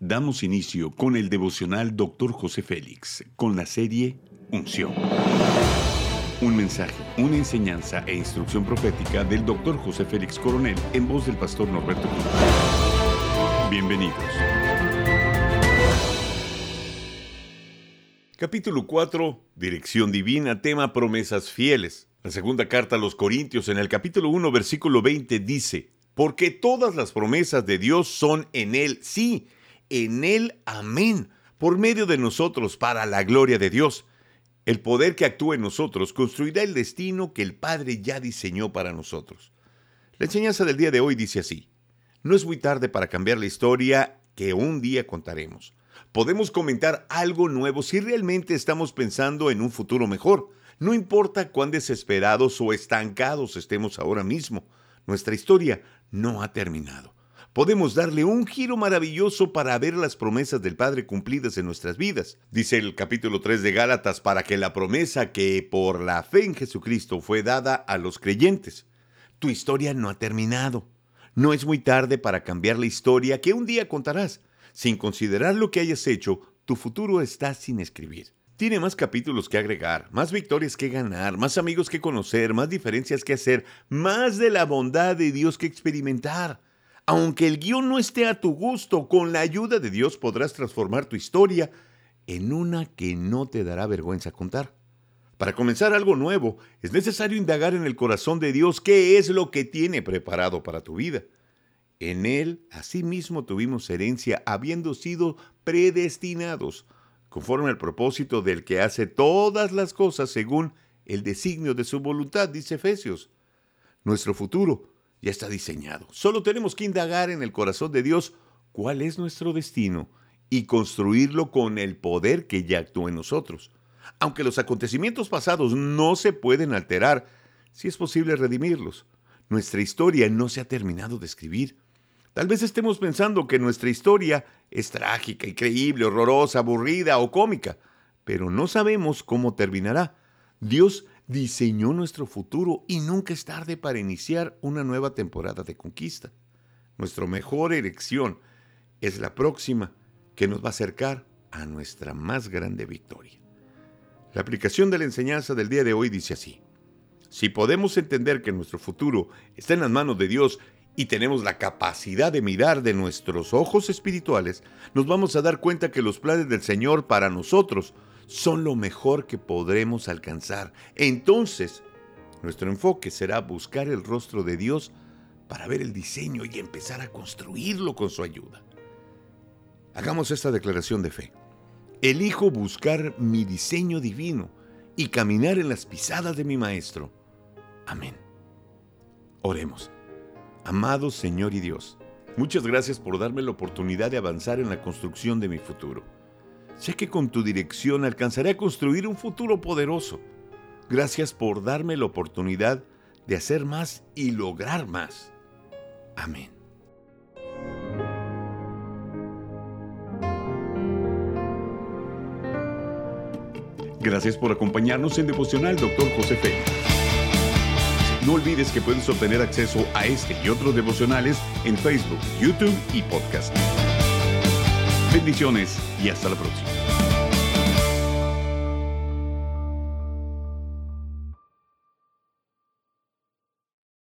Damos inicio con el devocional Dr. José Félix, con la serie Unción. Un mensaje, una enseñanza e instrucción profética del Dr. José Félix Coronel en voz del pastor Norberto Cruz. Bienvenidos. Capítulo 4, Dirección Divina, tema Promesas Fieles. La segunda carta a los Corintios en el capítulo 1, versículo 20 dice, porque todas las promesas de Dios son en Él, sí, en Él, amén, por medio de nosotros, para la gloria de Dios. El poder que actúa en nosotros construirá el destino que el Padre ya diseñó para nosotros. La enseñanza del día de hoy dice así, no es muy tarde para cambiar la historia que un día contaremos. Podemos comentar algo nuevo si realmente estamos pensando en un futuro mejor. No importa cuán desesperados o estancados estemos ahora mismo. Nuestra historia no ha terminado. Podemos darle un giro maravilloso para ver las promesas del Padre cumplidas en nuestras vidas. Dice el capítulo 3 de Gálatas para que la promesa que por la fe en Jesucristo fue dada a los creyentes. Tu historia no ha terminado. No es muy tarde para cambiar la historia que un día contarás. Sin considerar lo que hayas hecho, tu futuro está sin escribir. Tiene más capítulos que agregar, más victorias que ganar, más amigos que conocer, más diferencias que hacer, más de la bondad de Dios que experimentar. Aunque el guion no esté a tu gusto, con la ayuda de Dios podrás transformar tu historia en una que no te dará vergüenza contar. Para comenzar algo nuevo, es necesario indagar en el corazón de Dios qué es lo que tiene preparado para tu vida. En Él, asimismo, tuvimos herencia, habiendo sido predestinados conforme al propósito del que hace todas las cosas según el designio de su voluntad, dice Efesios. Nuestro futuro ya está diseñado. Solo tenemos que indagar en el corazón de Dios cuál es nuestro destino y construirlo con el poder que ya actúa en nosotros. Aunque los acontecimientos pasados no se pueden alterar, si es posible redimirlos. Nuestra historia no se ha terminado de escribir. Tal vez estemos pensando que nuestra historia es trágica, increíble, horrorosa, aburrida o cómica, pero no sabemos cómo terminará. Dios diseñó nuestro futuro y nunca es tarde para iniciar una nueva temporada de conquista. Nuestra mejor elección es la próxima que nos va a acercar a nuestra más grande victoria. La aplicación de la enseñanza del día de hoy dice así. Si podemos entender que nuestro futuro está en las manos de Dios y tenemos la capacidad de mirar de nuestros ojos espirituales, nos vamos a dar cuenta que los planes del Señor para nosotros son lo mejor que podremos alcanzar. Entonces, nuestro enfoque será buscar el rostro de Dios para ver el diseño y empezar a construirlo con su ayuda. Hagamos esta declaración de fe. Elijo buscar mi diseño divino y caminar en las pisadas de mi Maestro. Amén. Oremos. Amado Señor y Dios, muchas gracias por darme la oportunidad de avanzar en la construcción de mi futuro. Sé que con tu dirección alcanzaré a construir un futuro poderoso. Gracias por darme la oportunidad de hacer más y lograr más. Amén. Gracias por acompañarnos en Devocional Dr. José Félix. No olvides que puedes obtener acceso a este y otros devocionales en Facebook, YouTube y podcast. Bendiciones y hasta la próxima.